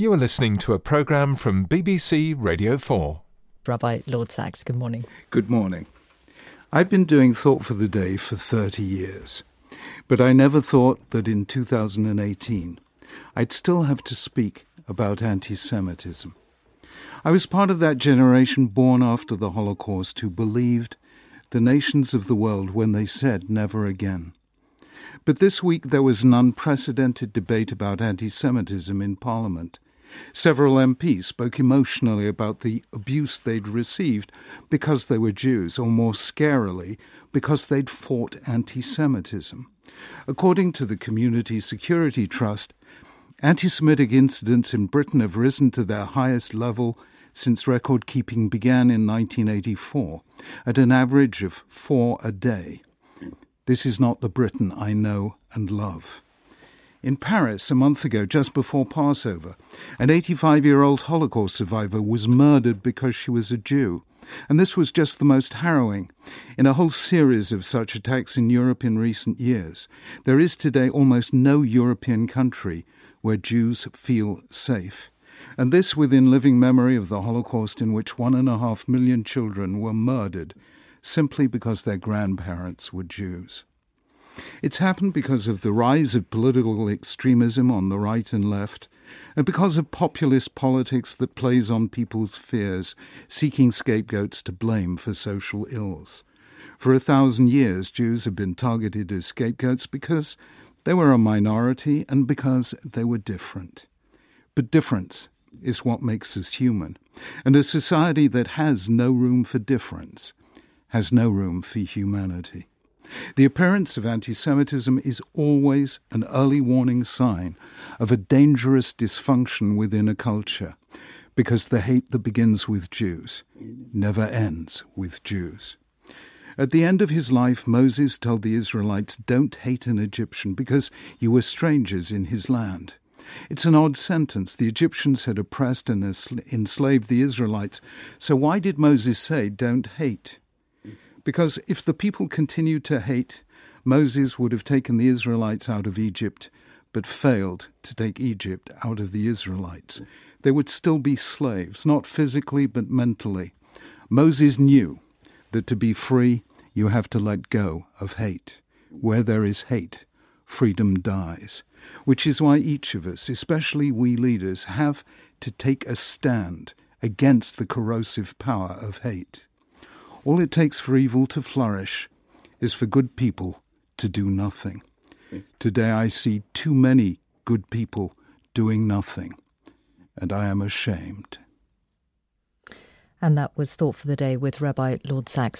You are listening to a programme from BBC Radio 4. Rabbi Lord Sacks, good morning. Good morning. I've been doing Thought for the Day for 30 years, but I never thought that in 2018 I'd still have to speak about anti Semitism. I was part of that generation born after the Holocaust who believed the nations of the world when they said never again. But this week there was an unprecedented debate about anti Semitism in Parliament. Several MPs spoke emotionally about the abuse they'd received because they were Jews, or more scarily, because they'd fought anti Semitism. According to the Community Security Trust, anti Semitic incidents in Britain have risen to their highest level since record keeping began in 1984, at an average of four a day. This is not the Britain I know and love. In Paris, a month ago, just before Passover, an 85 year old Holocaust survivor was murdered because she was a Jew. And this was just the most harrowing in a whole series of such attacks in Europe in recent years. There is today almost no European country where Jews feel safe. And this within living memory of the Holocaust, in which one and a half million children were murdered simply because their grandparents were Jews. It's happened because of the rise of political extremism on the right and left, and because of populist politics that plays on people's fears, seeking scapegoats to blame for social ills. For a thousand years, Jews have been targeted as scapegoats because they were a minority and because they were different. But difference is what makes us human, and a society that has no room for difference has no room for humanity. The appearance of anti Semitism is always an early warning sign of a dangerous dysfunction within a culture, because the hate that begins with Jews never ends with Jews. At the end of his life, Moses told the Israelites, Don't hate an Egyptian because you were strangers in his land. It's an odd sentence. The Egyptians had oppressed and enslaved the Israelites. So why did Moses say, Don't hate? Because if the people continued to hate, Moses would have taken the Israelites out of Egypt, but failed to take Egypt out of the Israelites. They would still be slaves, not physically, but mentally. Moses knew that to be free, you have to let go of hate. Where there is hate, freedom dies. Which is why each of us, especially we leaders, have to take a stand against the corrosive power of hate. All it takes for evil to flourish is for good people to do nothing. Today I see too many good people doing nothing, and I am ashamed. And that was Thought for the Day with Rabbi Lord Sacks.